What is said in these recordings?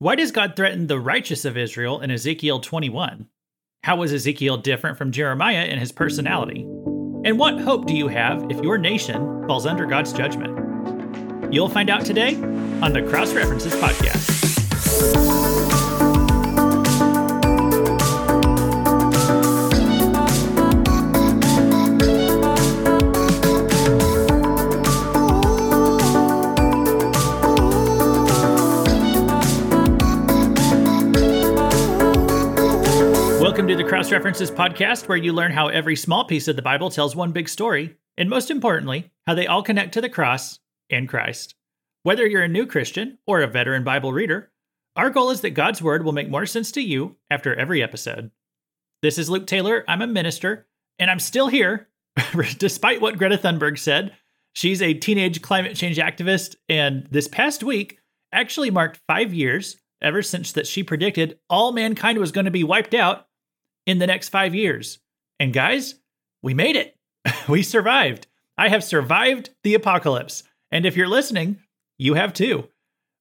Why does God threaten the righteous of Israel in Ezekiel 21? How was Ezekiel different from Jeremiah in his personality? And what hope do you have if your nation falls under God's judgment? You'll find out today on the Cross References Podcast. Cross References Podcast, where you learn how every small piece of the Bible tells one big story, and most importantly, how they all connect to the cross and Christ. Whether you're a new Christian or a veteran Bible reader, our goal is that God's Word will make more sense to you after every episode. This is Luke Taylor. I'm a minister, and I'm still here, despite what Greta Thunberg said. She's a teenage climate change activist, and this past week actually marked five years ever since that she predicted all mankind was going to be wiped out in the next five years. And guys, we made it. we survived. I have survived the apocalypse. And if you're listening, you have too.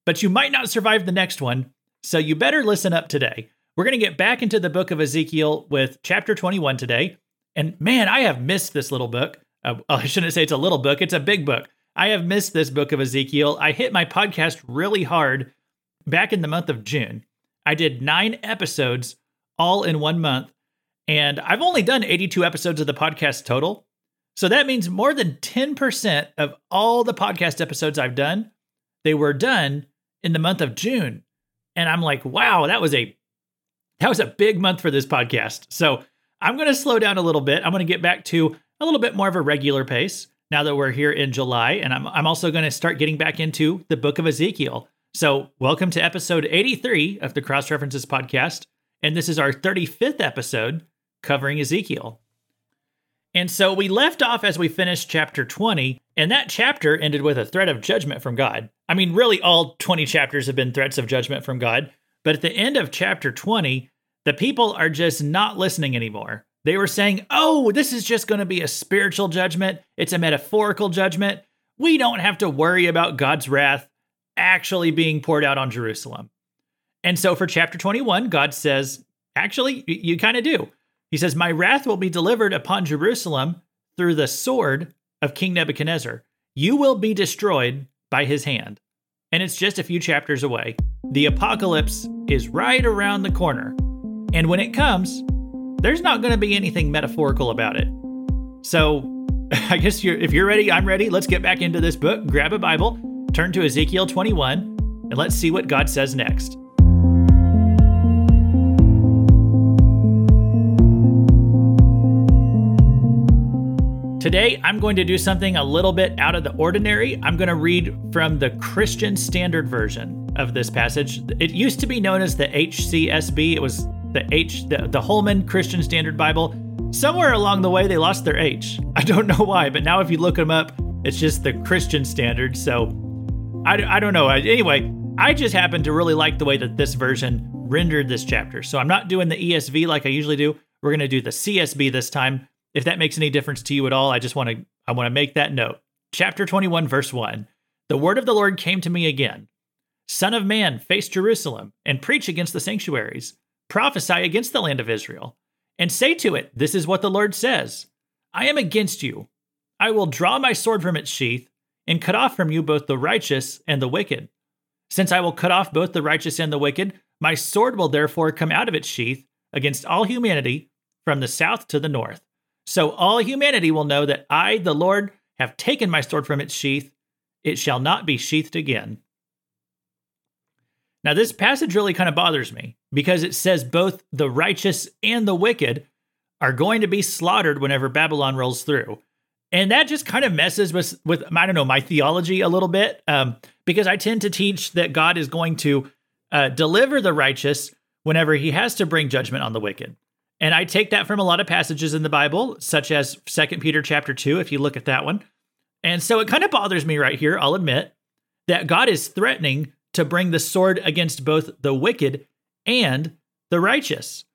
But you might not survive the next one. So you better listen up today. We're going to get back into the book of Ezekiel with chapter 21 today. And man, I have missed this little book. Uh, I shouldn't say it's a little book, it's a big book. I have missed this book of Ezekiel. I hit my podcast really hard back in the month of June. I did nine episodes all in one month. And I've only done 82 episodes of the podcast total. So that means more than 10% of all the podcast episodes I've done, they were done in the month of June. And I'm like, wow, that was a that was a big month for this podcast. So I'm going to slow down a little bit. I'm going to get back to a little bit more of a regular pace now that we're here in July. And I'm, I'm also going to start getting back into the book of Ezekiel. So, welcome to episode 83 of the Cross References podcast. And this is our 35th episode covering Ezekiel. And so we left off as we finished chapter 20, and that chapter ended with a threat of judgment from God. I mean, really, all 20 chapters have been threats of judgment from God. But at the end of chapter 20, the people are just not listening anymore. They were saying, oh, this is just going to be a spiritual judgment, it's a metaphorical judgment. We don't have to worry about God's wrath actually being poured out on Jerusalem. And so for chapter 21, God says, actually, you kind of do. He says, My wrath will be delivered upon Jerusalem through the sword of King Nebuchadnezzar. You will be destroyed by his hand. And it's just a few chapters away. The apocalypse is right around the corner. And when it comes, there's not going to be anything metaphorical about it. So, I guess you're, if you're ready, I'm ready. Let's get back into this book. Grab a Bible, turn to Ezekiel 21, and let's see what God says next. Today, I'm going to do something a little bit out of the ordinary. I'm going to read from the Christian Standard Version of this passage. It used to be known as the HCSB. It was the H, the, the Holman Christian Standard Bible. Somewhere along the way, they lost their H. I don't know why, but now if you look them up, it's just the Christian Standard. So I, I don't know. Anyway, I just happen to really like the way that this version rendered this chapter. So I'm not doing the ESV like I usually do. We're going to do the CSB this time. If that makes any difference to you at all, I just want to I want to make that note. Chapter 21 verse 1. The word of the Lord came to me again. Son of man, face Jerusalem and preach against the sanctuaries. Prophesy against the land of Israel and say to it, This is what the Lord says I am against you. I will draw my sword from its sheath and cut off from you both the righteous and the wicked. Since I will cut off both the righteous and the wicked, my sword will therefore come out of its sheath against all humanity from the south to the north. So all humanity will know that I, the Lord, have taken my sword from its sheath. It shall not be sheathed again. Now, this passage really kind of bothers me because it says both the righteous and the wicked are going to be slaughtered whenever Babylon rolls through. And that just kind of messes with, with I don't know, my theology a little bit um, because I tend to teach that God is going to uh, deliver the righteous whenever he has to bring judgment on the wicked. And I take that from a lot of passages in the Bible, such as Second Peter chapter 2, if you look at that one. And so it kind of bothers me right here, I'll admit, that God is threatening to bring the sword against both the wicked and the righteous.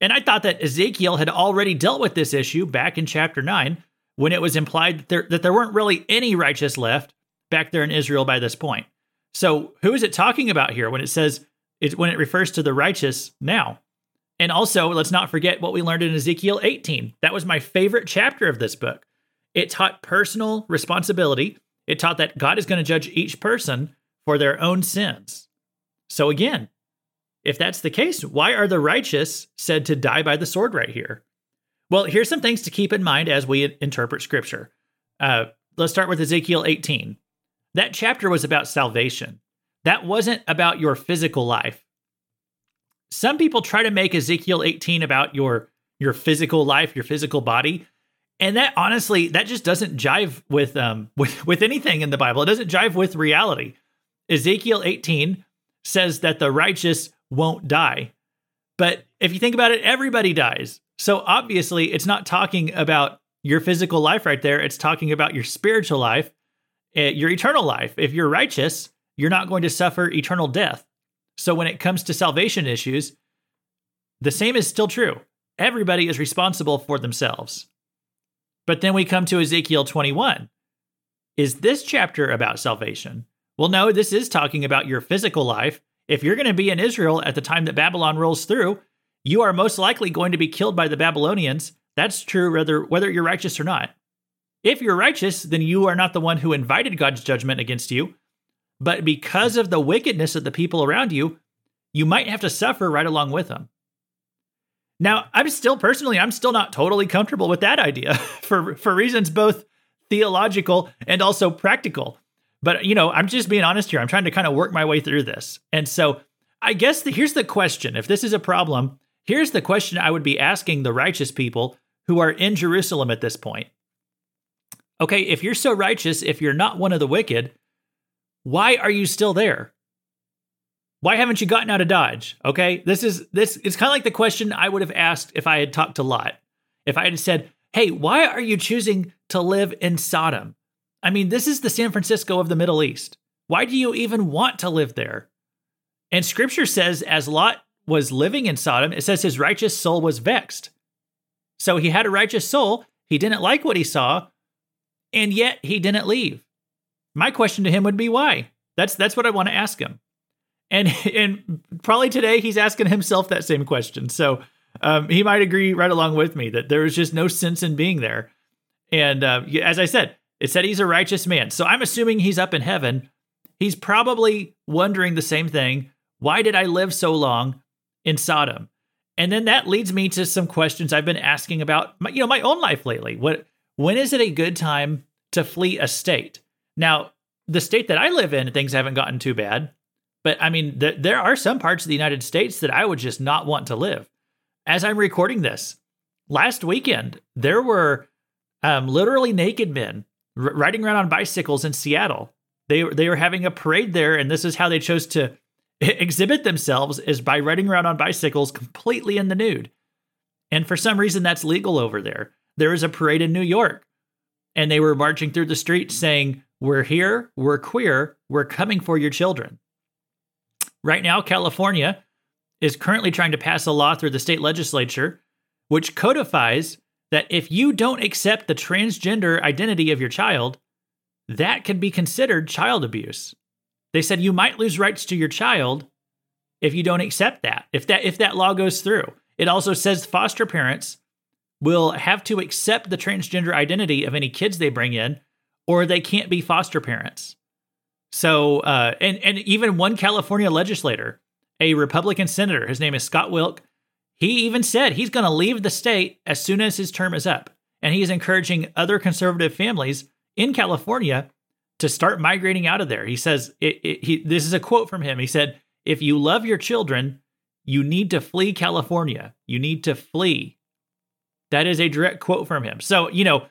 And I thought that Ezekiel had already dealt with this issue back in chapter 9 when it was implied that there, that there weren't really any righteous left back there in Israel by this point. So, who is it talking about here when it says it, when it refers to the righteous now. And also, let's not forget what we learned in Ezekiel 18. That was my favorite chapter of this book. It taught personal responsibility. It taught that God is going to judge each person for their own sins. So, again, if that's the case, why are the righteous said to die by the sword right here? Well, here's some things to keep in mind as we interpret scripture. Uh, let's start with Ezekiel 18. That chapter was about salvation, that wasn't about your physical life. Some people try to make Ezekiel 18 about your your physical life, your physical body, and that honestly that just doesn't jive with um with with anything in the Bible. It doesn't jive with reality. Ezekiel 18 says that the righteous won't die. But if you think about it, everybody dies. So obviously, it's not talking about your physical life right there. It's talking about your spiritual life, eh, your eternal life. If you're righteous, you're not going to suffer eternal death. So when it comes to salvation issues, the same is still true. Everybody is responsible for themselves. But then we come to Ezekiel 21. Is this chapter about salvation? Well, no, this is talking about your physical life. If you're going to be in Israel at the time that Babylon rolls through, you are most likely going to be killed by the Babylonians. That's true whether whether you're righteous or not. If you're righteous, then you are not the one who invited God's judgment against you. But because of the wickedness of the people around you, you might have to suffer right along with them. Now, I'm still personally, I'm still not totally comfortable with that idea for, for reasons both theological and also practical. But, you know, I'm just being honest here. I'm trying to kind of work my way through this. And so I guess the, here's the question if this is a problem, here's the question I would be asking the righteous people who are in Jerusalem at this point. Okay, if you're so righteous, if you're not one of the wicked, why are you still there? Why haven't you gotten out of Dodge? Okay, this is this it's kind of like the question I would have asked if I had talked to Lot. If I had said, "Hey, why are you choosing to live in Sodom?" I mean, this is the San Francisco of the Middle East. Why do you even want to live there? And scripture says as Lot was living in Sodom, it says his righteous soul was vexed. So he had a righteous soul, he didn't like what he saw, and yet he didn't leave. My question to him would be why? That's that's what I want to ask him. And and probably today he's asking himself that same question. So um, he might agree right along with me that there is just no sense in being there. And uh, as I said, it said he's a righteous man. So I'm assuming he's up in heaven. He's probably wondering the same thing. Why did I live so long in Sodom? And then that leads me to some questions I've been asking about my, you know my own life lately. What when is it a good time to flee a state? Now, the state that I live in, things haven't gotten too bad. But I mean, th- there are some parts of the United States that I would just not want to live. As I'm recording this, last weekend, there were um, literally naked men r- riding around on bicycles in Seattle. They, they were having a parade there, and this is how they chose to exhibit themselves is by riding around on bicycles completely in the nude. And for some reason, that's legal over there. There was a parade in New York, and they were marching through the streets saying, we're here, we're queer, we're coming for your children. Right now, California is currently trying to pass a law through the state legislature which codifies that if you don't accept the transgender identity of your child, that can be considered child abuse. They said you might lose rights to your child if you don't accept that. If that if that law goes through. It also says foster parents will have to accept the transgender identity of any kids they bring in or they can't be foster parents. So, uh, and and even one California legislator, a Republican senator, his name is Scott Wilk, he even said he's going to leave the state as soon as his term is up, and he is encouraging other conservative families in California to start migrating out of there. He says, it, it, he, "This is a quote from him." He said, "If you love your children, you need to flee California. You need to flee." That is a direct quote from him. So you know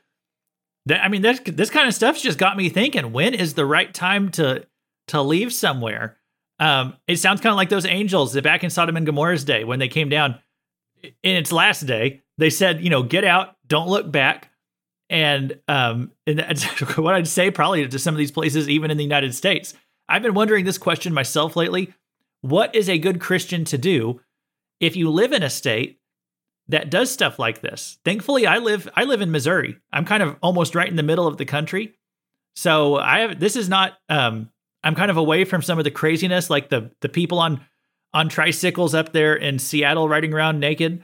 I mean, this this kind of stuff's just got me thinking. When is the right time to to leave somewhere? Um, it sounds kind of like those angels that back in Sodom and Gomorrah's day when they came down in its last day. They said, you know, get out, don't look back. And um, and that's what I'd say probably to some of these places, even in the United States. I've been wondering this question myself lately. What is a good Christian to do if you live in a state that does stuff like this. Thankfully, I live I live in Missouri. I'm kind of almost right in the middle of the country. So I have this is not um I'm kind of away from some of the craziness like the the people on on tricycles up there in Seattle riding around naked.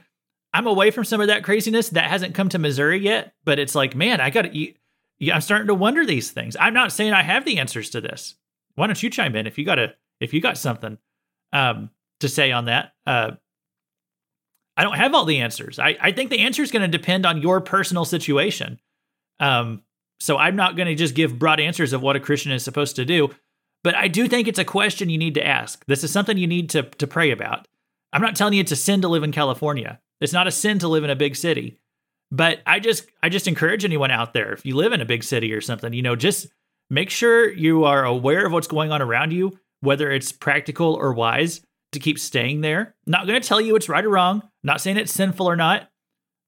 I'm away from some of that craziness. That hasn't come to Missouri yet, but it's like, man, I got to. I'm starting to wonder these things. I'm not saying I have the answers to this. Why don't you chime in if you got a if you got something um, to say on that? Uh, I don't have all the answers. I, I think the answer is going to depend on your personal situation. Um, so I'm not going to just give broad answers of what a Christian is supposed to do, but I do think it's a question you need to ask. This is something you need to to pray about. I'm not telling you it's a sin to live in California. It's not a sin to live in a big city. But I just I just encourage anyone out there if you live in a big city or something, you know, just make sure you are aware of what's going on around you, whether it's practical or wise to keep staying there. Not going to tell you it's right or wrong, not saying it's sinful or not,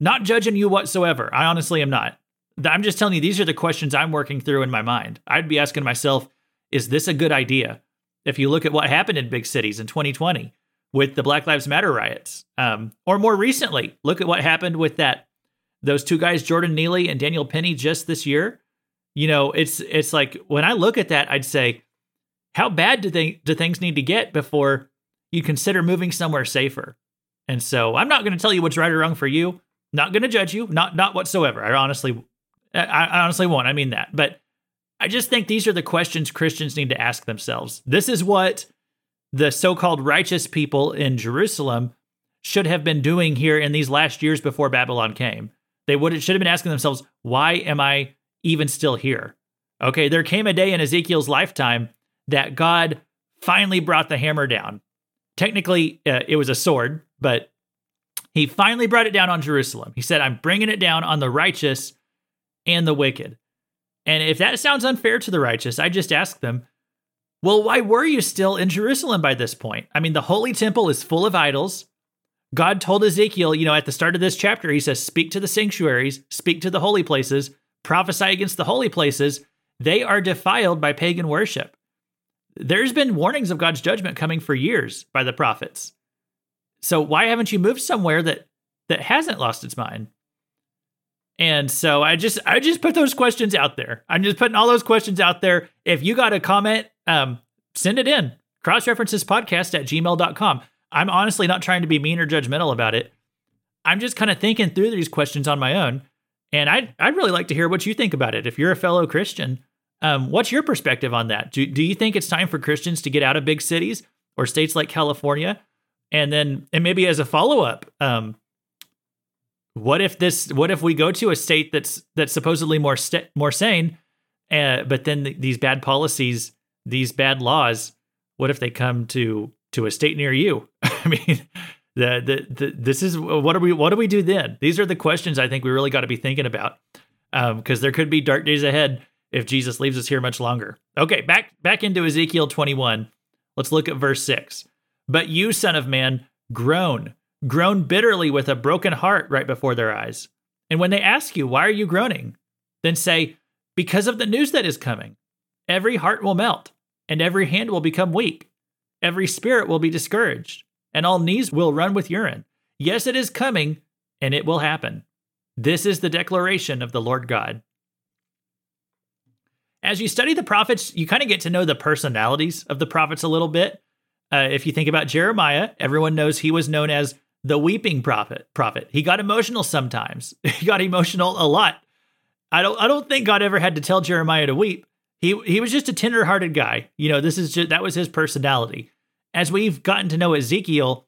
not judging you whatsoever. I honestly am not. I'm just telling you these are the questions I'm working through in my mind. I'd be asking myself, is this a good idea? If you look at what happened in big cities in 2020 with the Black Lives Matter riots, um, or more recently, look at what happened with that those two guys, Jordan Neely and Daniel Penny, just this year. You know, it's it's like when I look at that, I'd say, how bad do they do things need to get before you consider moving somewhere safer? And so I'm not going to tell you what's right or wrong for you. Not going to judge you, not not whatsoever. I honestly, I, I honestly won't. I mean that, but I just think these are the questions Christians need to ask themselves. This is what the so-called righteous people in Jerusalem should have been doing here in these last years before Babylon came. They would should have been asking themselves, why am I even still here? Okay, there came a day in Ezekiel's lifetime that God finally brought the hammer down. Technically, uh, it was a sword, but he finally brought it down on Jerusalem. He said, I'm bringing it down on the righteous and the wicked. And if that sounds unfair to the righteous, I just ask them, well, why were you still in Jerusalem by this point? I mean, the holy temple is full of idols. God told Ezekiel, you know, at the start of this chapter, he says, Speak to the sanctuaries, speak to the holy places, prophesy against the holy places. They are defiled by pagan worship. There's been warnings of God's judgment coming for years by the prophets. So why haven't you moved somewhere that that hasn't lost its mind? And so I just I just put those questions out there. I'm just putting all those questions out there. If you got a comment, um, send it in. Crossreferences podcast at gmail.com. I'm honestly not trying to be mean or judgmental about it. I'm just kind of thinking through these questions on my own. And I'd, I'd really like to hear what you think about it. If you're a fellow Christian, um, what's your perspective on that? Do, do you think it's time for Christians to get out of big cities or states like California? And then, and maybe as a follow up, um, what if this? What if we go to a state that's that's supposedly more st- more sane, uh, but then th- these bad policies, these bad laws, what if they come to to a state near you. I mean, the, the, the this is what do we what do we do then? These are the questions I think we really got to be thinking about because um, there could be dark days ahead if Jesus leaves us here much longer. Okay, back back into Ezekiel 21. Let's look at verse 6. But you, son of man, groan, groan bitterly with a broken heart right before their eyes. And when they ask you, why are you groaning? Then say, because of the news that is coming. Every heart will melt, and every hand will become weak. Every spirit will be discouraged, and all knees will run with urine. Yes, it is coming, and it will happen. This is the declaration of the Lord God. As you study the prophets, you kind of get to know the personalities of the prophets a little bit. Uh, if you think about Jeremiah, everyone knows he was known as the weeping prophet. Prophet. He got emotional sometimes. he got emotional a lot. I don't. I don't think God ever had to tell Jeremiah to weep. He he was just a tender-hearted guy. You know, this is just that was his personality. As we've gotten to know Ezekiel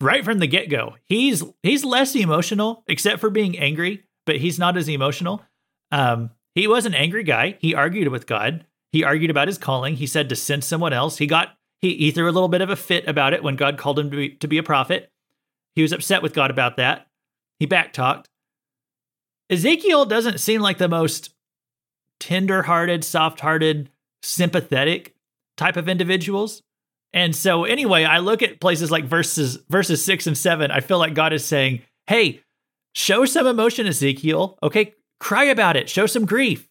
right from the get-go, he's he's less emotional except for being angry, but he's not as emotional. Um, he was an angry guy. He argued with God. He argued about his calling. He said to send someone else. He got he, he threw a little bit of a fit about it when God called him to be, to be a prophet. He was upset with God about that. He backtalked. Ezekiel doesn't seem like the most tender-hearted, soft-hearted, sympathetic type of individuals. And so anyway, I look at places like verses verses 6 and 7, I feel like God is saying, "Hey, show some emotion Ezekiel. Okay, cry about it. Show some grief.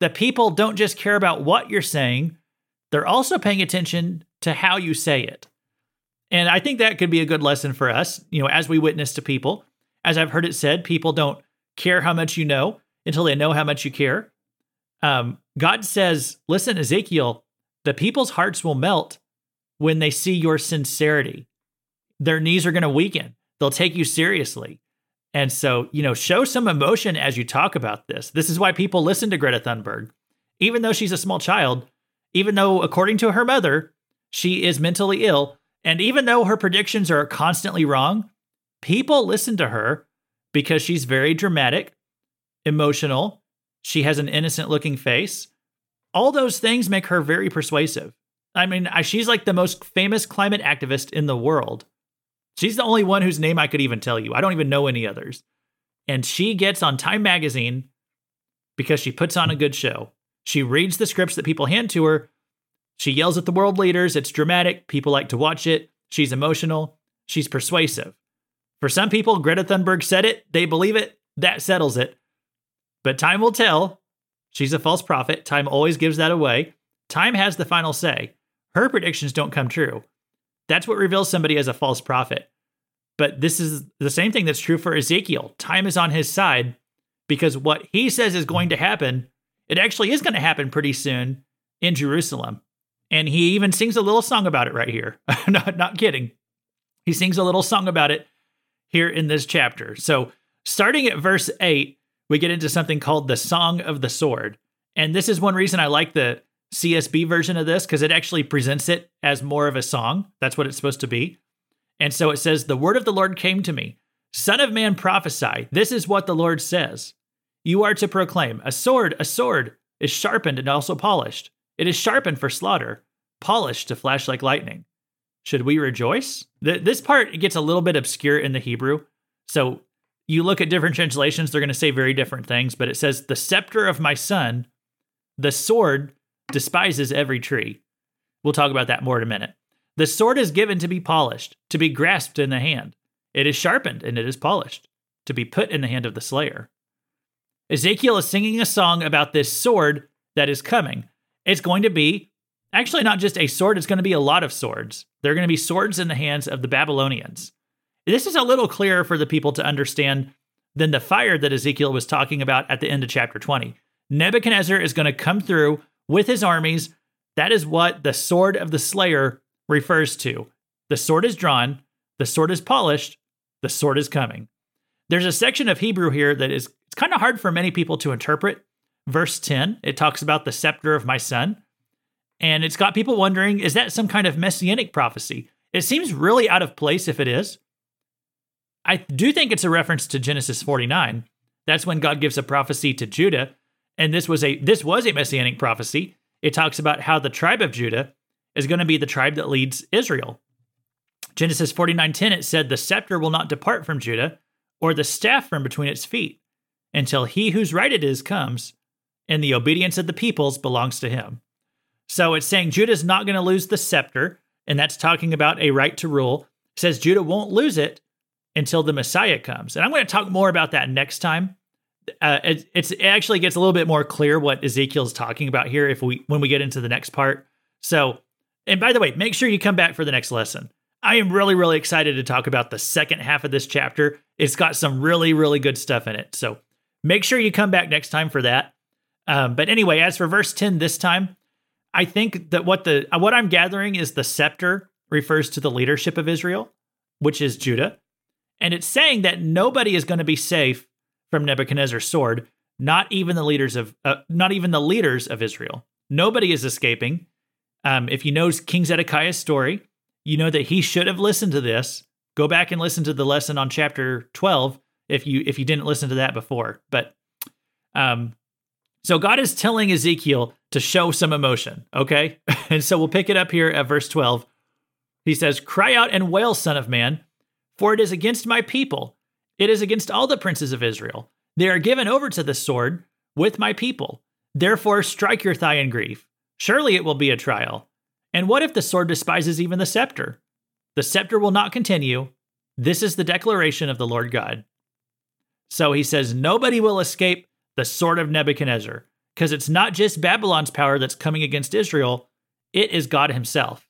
The people don't just care about what you're saying, they're also paying attention to how you say it." And I think that could be a good lesson for us, you know, as we witness to people. As I've heard it said, people don't care how much you know until they know how much you care. Um, God says, listen, Ezekiel, the people's hearts will melt when they see your sincerity. their knees are going to weaken. They'll take you seriously. And so, you know, show some emotion as you talk about this. This is why people listen to Greta Thunberg. Even though she's a small child, even though, according to her mother, she is mentally ill, and even though her predictions are constantly wrong, people listen to her because she's very dramatic, emotional, she has an innocent looking face. All those things make her very persuasive. I mean, she's like the most famous climate activist in the world. She's the only one whose name I could even tell you. I don't even know any others. And she gets on Time Magazine because she puts on a good show. She reads the scripts that people hand to her. She yells at the world leaders. It's dramatic. People like to watch it. She's emotional. She's persuasive. For some people, Greta Thunberg said it. They believe it. That settles it. But time will tell. She's a false prophet. Time always gives that away. Time has the final say. Her predictions don't come true. That's what reveals somebody as a false prophet. But this is the same thing that's true for Ezekiel. Time is on his side because what he says is going to happen, it actually is going to happen pretty soon in Jerusalem. And he even sings a little song about it right here. not, not kidding. He sings a little song about it here in this chapter. So, starting at verse 8, we get into something called the Song of the Sword. And this is one reason I like the CSB version of this because it actually presents it as more of a song. That's what it's supposed to be. And so it says, The word of the Lord came to me Son of man, prophesy. This is what the Lord says. You are to proclaim, A sword, a sword is sharpened and also polished. It is sharpened for slaughter, polished to flash like lightning. Should we rejoice? This part gets a little bit obscure in the Hebrew. So you look at different translations, they're going to say very different things, but it says, The scepter of my son, the sword despises every tree. We'll talk about that more in a minute. The sword is given to be polished, to be grasped in the hand. It is sharpened and it is polished, to be put in the hand of the slayer. Ezekiel is singing a song about this sword that is coming. It's going to be actually not just a sword, it's going to be a lot of swords. They're going to be swords in the hands of the Babylonians. This is a little clearer for the people to understand than the fire that Ezekiel was talking about at the end of chapter 20. Nebuchadnezzar is going to come through with his armies. That is what the sword of the slayer refers to. The sword is drawn, the sword is polished, the sword is coming. There's a section of Hebrew here that is it's kind of hard for many people to interpret. Verse 10, it talks about the scepter of my son. And it's got people wondering is that some kind of messianic prophecy? It seems really out of place if it is. I do think it's a reference to Genesis 49. That's when God gives a prophecy to Judah and this was a this was a messianic prophecy. It talks about how the tribe of Judah is going to be the tribe that leads Israel. Genesis 49:10 it said the scepter will not depart from Judah or the staff from between its feet until he whose right it is comes and the obedience of the peoples belongs to him. So it's saying Judah's not going to lose the scepter and that's talking about a right to rule. It says Judah won't lose it until the Messiah comes. And I'm going to talk more about that next time uh, it, it's it actually gets a little bit more clear what Ezekiel's talking about here if we when we get into the next part. So, and by the way, make sure you come back for the next lesson. I am really really excited to talk about the second half of this chapter. It's got some really really good stuff in it. So, make sure you come back next time for that. Um, but anyway, as for verse 10 this time, I think that what the what I'm gathering is the scepter refers to the leadership of Israel, which is Judah. And it's saying that nobody is going to be safe from Nebuchadnezzar's sword, not even the leaders of uh, not even the leaders of Israel. Nobody is escaping. Um, if you know King Zedekiah's story, you know that he should have listened to this. Go back and listen to the lesson on chapter 12 if you if you didn't listen to that before. But um so God is telling Ezekiel to show some emotion, okay? and so we'll pick it up here at verse 12. He says, "Cry out and wail, son of man, for it is against my people it is against all the princes of Israel. They are given over to the sword with my people. Therefore, strike your thigh in grief. Surely it will be a trial. And what if the sword despises even the scepter? The scepter will not continue. This is the declaration of the Lord God. So he says, Nobody will escape the sword of Nebuchadnezzar, because it's not just Babylon's power that's coming against Israel, it is God himself.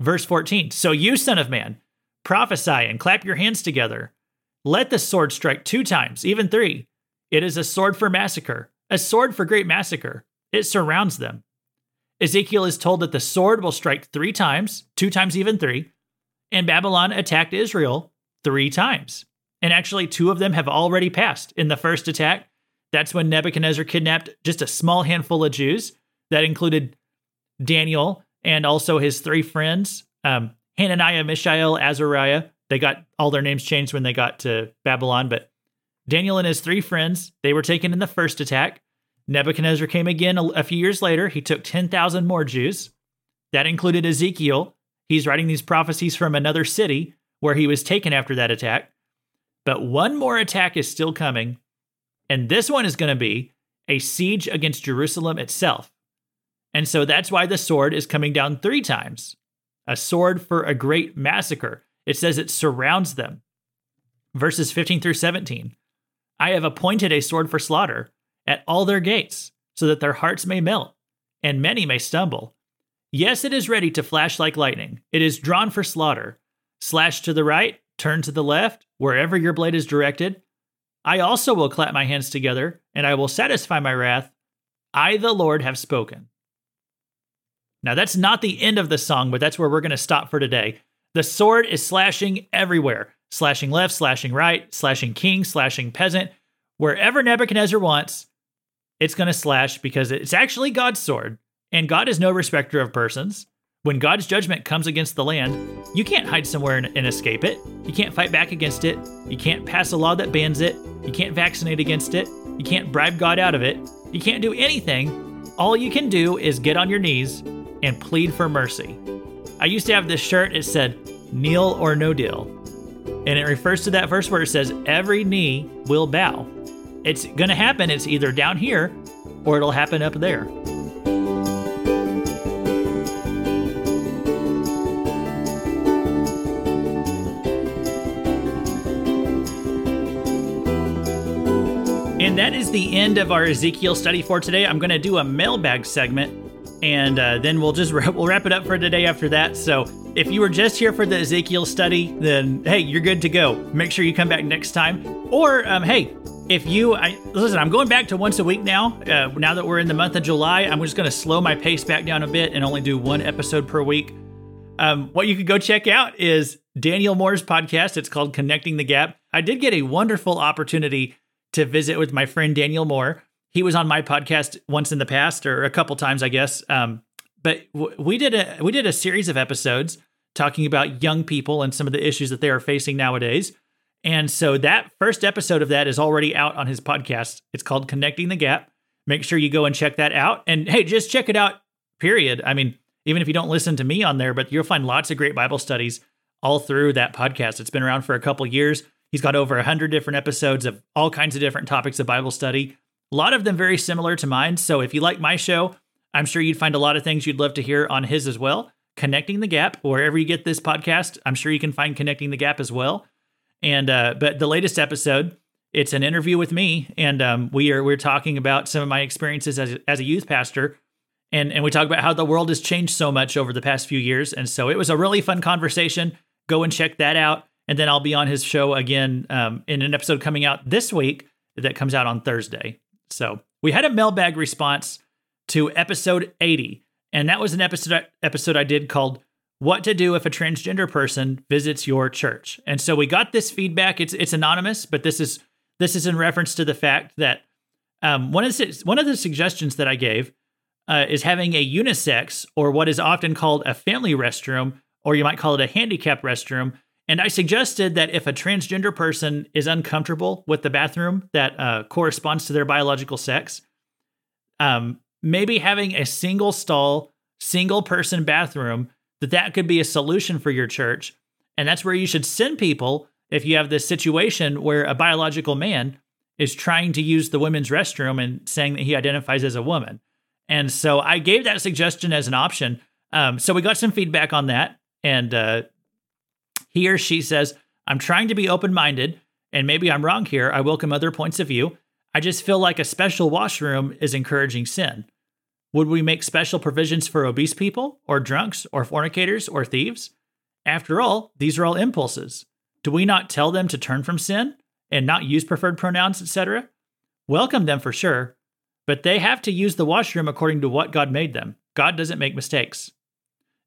Verse 14 So you, son of man, prophesy and clap your hands together. Let the sword strike two times, even three. It is a sword for massacre, a sword for great massacre. It surrounds them. Ezekiel is told that the sword will strike three times, two times, even three. and Babylon attacked Israel three times. And actually, two of them have already passed. In the first attack, that's when Nebuchadnezzar kidnapped just a small handful of Jews. That included Daniel and also his three friends, um, Hananiah, Mishael, Azariah. They got all their names changed when they got to Babylon, but Daniel and his three friends, they were taken in the first attack. Nebuchadnezzar came again a, a few years later. He took 10,000 more Jews. That included Ezekiel. He's writing these prophecies from another city where he was taken after that attack. But one more attack is still coming, and this one is going to be a siege against Jerusalem itself. And so that's why the sword is coming down three times a sword for a great massacre. It says it surrounds them. Verses 15 through 17 I have appointed a sword for slaughter at all their gates, so that their hearts may melt, and many may stumble. Yes, it is ready to flash like lightning. It is drawn for slaughter. Slash to the right, turn to the left, wherever your blade is directed. I also will clap my hands together, and I will satisfy my wrath. I, the Lord, have spoken. Now, that's not the end of the song, but that's where we're going to stop for today. The sword is slashing everywhere slashing left, slashing right, slashing king, slashing peasant. Wherever Nebuchadnezzar wants, it's going to slash because it's actually God's sword. And God is no respecter of persons. When God's judgment comes against the land, you can't hide somewhere and, and, escape it. You can't fight back against it. You can't pass a law that bans it. You can't vaccinate against it. You can't bribe God out of it. You can't do anything. All you can do is get on your knees and plead for mercy. I used to have this shirt, it said, kneel or no deal. And it refers to that verse where it says, every knee will bow. It's going to happen. It's either down here or it'll happen up there. And that is the end of our Ezekiel study for today. I'm going to do a mailbag segment and uh, then we'll just we'll wrap it up for today after that. So if you were just here for the Ezekiel study, then hey, you're good to go. Make sure you come back next time. Or um, hey, if you I, listen, I'm going back to once a week now. Uh, now that we're in the month of July, I'm just going to slow my pace back down a bit and only do one episode per week. Um, what you could go check out is Daniel Moore's podcast. It's called Connecting the Gap. I did get a wonderful opportunity to visit with my friend Daniel Moore he was on my podcast once in the past, or a couple times, I guess. Um, but w- we did a we did a series of episodes talking about young people and some of the issues that they are facing nowadays. And so that first episode of that is already out on his podcast. It's called Connecting the Gap. Make sure you go and check that out. And hey, just check it out. Period. I mean, even if you don't listen to me on there, but you'll find lots of great Bible studies all through that podcast. It's been around for a couple years. He's got over 100 different episodes of all kinds of different topics of Bible study. A lot of them very similar to mine. So if you like my show, I'm sure you'd find a lot of things you'd love to hear on his as well. Connecting the Gap, wherever you get this podcast, I'm sure you can find Connecting the Gap as well. And uh, but the latest episode, it's an interview with me, and um, we are we're talking about some of my experiences as as a youth pastor, and and we talk about how the world has changed so much over the past few years, and so it was a really fun conversation. Go and check that out, and then I'll be on his show again um, in an episode coming out this week that comes out on Thursday. So we had a mailbag response to episode 80, and that was an episode episode I did called "What to Do If a Transgender Person Visits Your Church." And so we got this feedback. It's it's anonymous, but this is this is in reference to the fact that um, one of the, one of the suggestions that I gave uh, is having a unisex or what is often called a family restroom, or you might call it a handicap restroom, and I suggested that if a transgender person is uncomfortable with the bathroom that uh, corresponds to their biological sex, um, maybe having a single stall, single person bathroom, that that could be a solution for your church. And that's where you should send people if you have this situation where a biological man is trying to use the women's restroom and saying that he identifies as a woman. And so I gave that suggestion as an option. Um, so we got some feedback on that. And uh, he or she says, I'm trying to be open minded, and maybe I'm wrong here. I welcome other points of view. I just feel like a special washroom is encouraging sin. Would we make special provisions for obese people, or drunks, or fornicators, or thieves? After all, these are all impulses. Do we not tell them to turn from sin and not use preferred pronouns, etc.? Welcome them for sure, but they have to use the washroom according to what God made them. God doesn't make mistakes.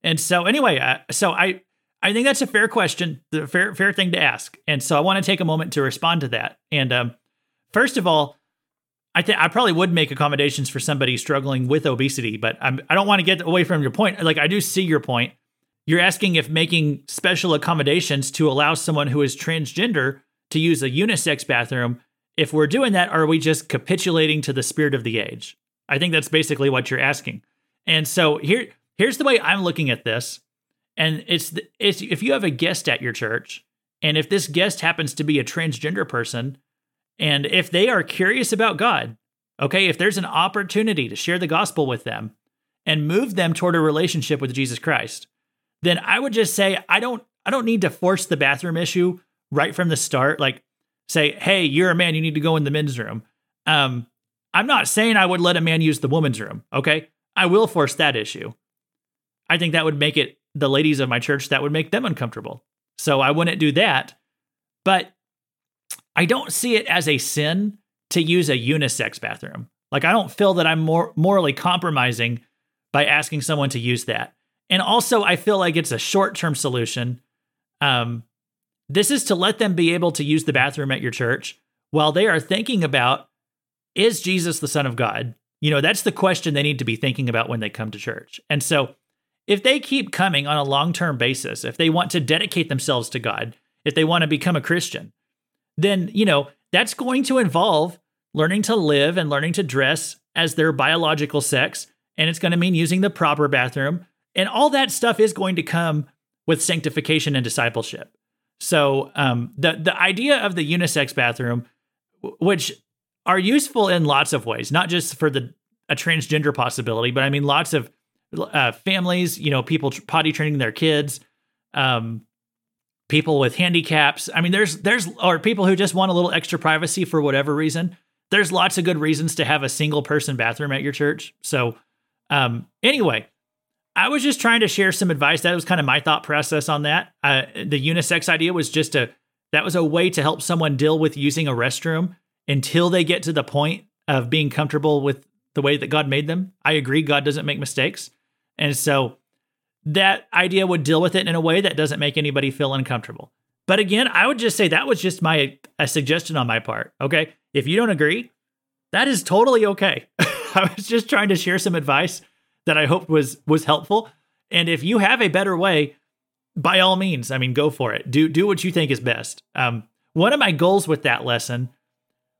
And so, anyway, uh, so I I think that's a fair question, the fair fair thing to ask, and so I want to take a moment to respond to that. And um, first of all, I think I probably would make accommodations for somebody struggling with obesity, but I'm, I don't want to get away from your point. Like I do see your point. You're asking if making special accommodations to allow someone who is transgender to use a unisex bathroom. If we're doing that, are we just capitulating to the spirit of the age? I think that's basically what you're asking. And so here, here's the way I'm looking at this. And it's, the, it's if you have a guest at your church, and if this guest happens to be a transgender person, and if they are curious about God, okay, if there's an opportunity to share the gospel with them and move them toward a relationship with Jesus Christ, then I would just say I don't I don't need to force the bathroom issue right from the start. Like say, hey, you're a man, you need to go in the men's room. Um, I'm not saying I would let a man use the woman's room. Okay, I will force that issue. I think that would make it the ladies of my church that would make them uncomfortable. So I wouldn't do that. But I don't see it as a sin to use a unisex bathroom. Like I don't feel that I'm more morally compromising by asking someone to use that. And also I feel like it's a short-term solution. Um, this is to let them be able to use the bathroom at your church while they are thinking about is Jesus the son of God? You know, that's the question they need to be thinking about when they come to church. And so if they keep coming on a long-term basis, if they want to dedicate themselves to God, if they want to become a Christian, then, you know, that's going to involve learning to live and learning to dress as their biological sex. And it's going to mean using the proper bathroom. And all that stuff is going to come with sanctification and discipleship. So um, the the idea of the unisex bathroom, which are useful in lots of ways, not just for the a transgender possibility, but I mean lots of uh, families, you know, people potty training their kids, um, people with handicaps. I mean, there's there's or people who just want a little extra privacy for whatever reason. There's lots of good reasons to have a single person bathroom at your church. So, um, anyway, I was just trying to share some advice. That was kind of my thought process on that. Uh, the unisex idea was just a that was a way to help someone deal with using a restroom until they get to the point of being comfortable with the way that God made them. I agree, God doesn't make mistakes, and so that idea would deal with it in a way that doesn't make anybody feel uncomfortable. But again, I would just say that was just my a suggestion on my part. Okay. If you don't agree, that is totally okay. I was just trying to share some advice that I hoped was was helpful. And if you have a better way, by all means, I mean, go for it. Do do what you think is best. Um, one of my goals with that lesson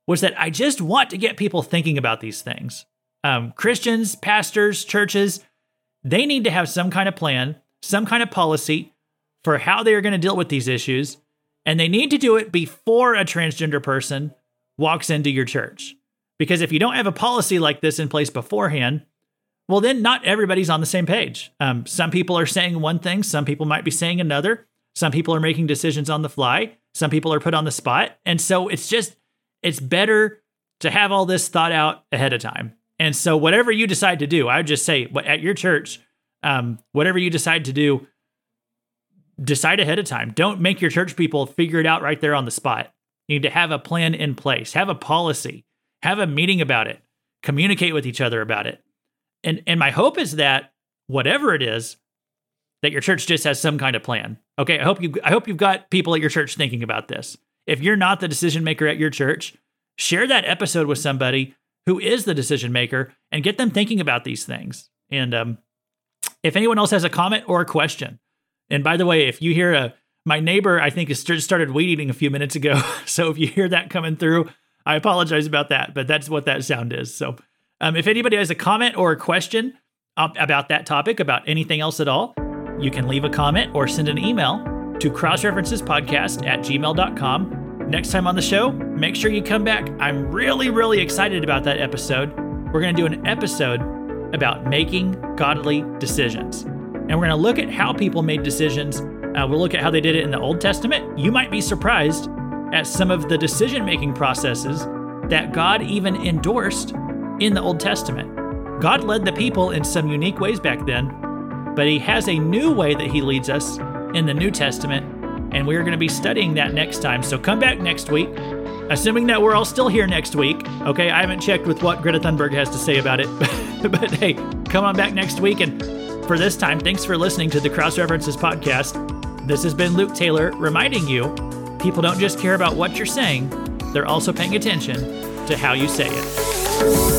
was that I just want to get people thinking about these things. Um, Christians, pastors, churches, they need to have some kind of plan, some kind of policy for how they are going to deal with these issues. And they need to do it before a transgender person walks into your church. Because if you don't have a policy like this in place beforehand, well, then not everybody's on the same page. Um, some people are saying one thing, some people might be saying another. Some people are making decisions on the fly, some people are put on the spot. And so it's just, it's better to have all this thought out ahead of time. And so, whatever you decide to do, I would just say at your church, um, whatever you decide to do, decide ahead of time. Don't make your church people figure it out right there on the spot. You need to have a plan in place, have a policy, have a meeting about it, communicate with each other about it. And and my hope is that whatever it is, that your church just has some kind of plan. Okay, I hope you I hope you've got people at your church thinking about this. If you're not the decision maker at your church, share that episode with somebody who is the decision maker and get them thinking about these things. And um, if anyone else has a comment or a question, and by the way, if you hear a my neighbor, I think, has started weed eating a few minutes ago. So if you hear that coming through, I apologize about that, but that's what that sound is. So um, if anybody has a comment or a question about that topic, about anything else at all, you can leave a comment or send an email to crossreferencespodcast at gmail.com Next time on the show, make sure you come back. I'm really, really excited about that episode. We're going to do an episode about making godly decisions. And we're going to look at how people made decisions. Uh, we'll look at how they did it in the Old Testament. You might be surprised at some of the decision making processes that God even endorsed in the Old Testament. God led the people in some unique ways back then, but He has a new way that He leads us in the New Testament and we're going to be studying that next time. So come back next week, assuming that we're all still here next week. Okay, I haven't checked with what Greta Thunberg has to say about it, but hey, come on back next week. And for this time, thanks for listening to the Cross References podcast. This has been Luke Taylor reminding you people don't just care about what you're saying, they're also paying attention to how you say it.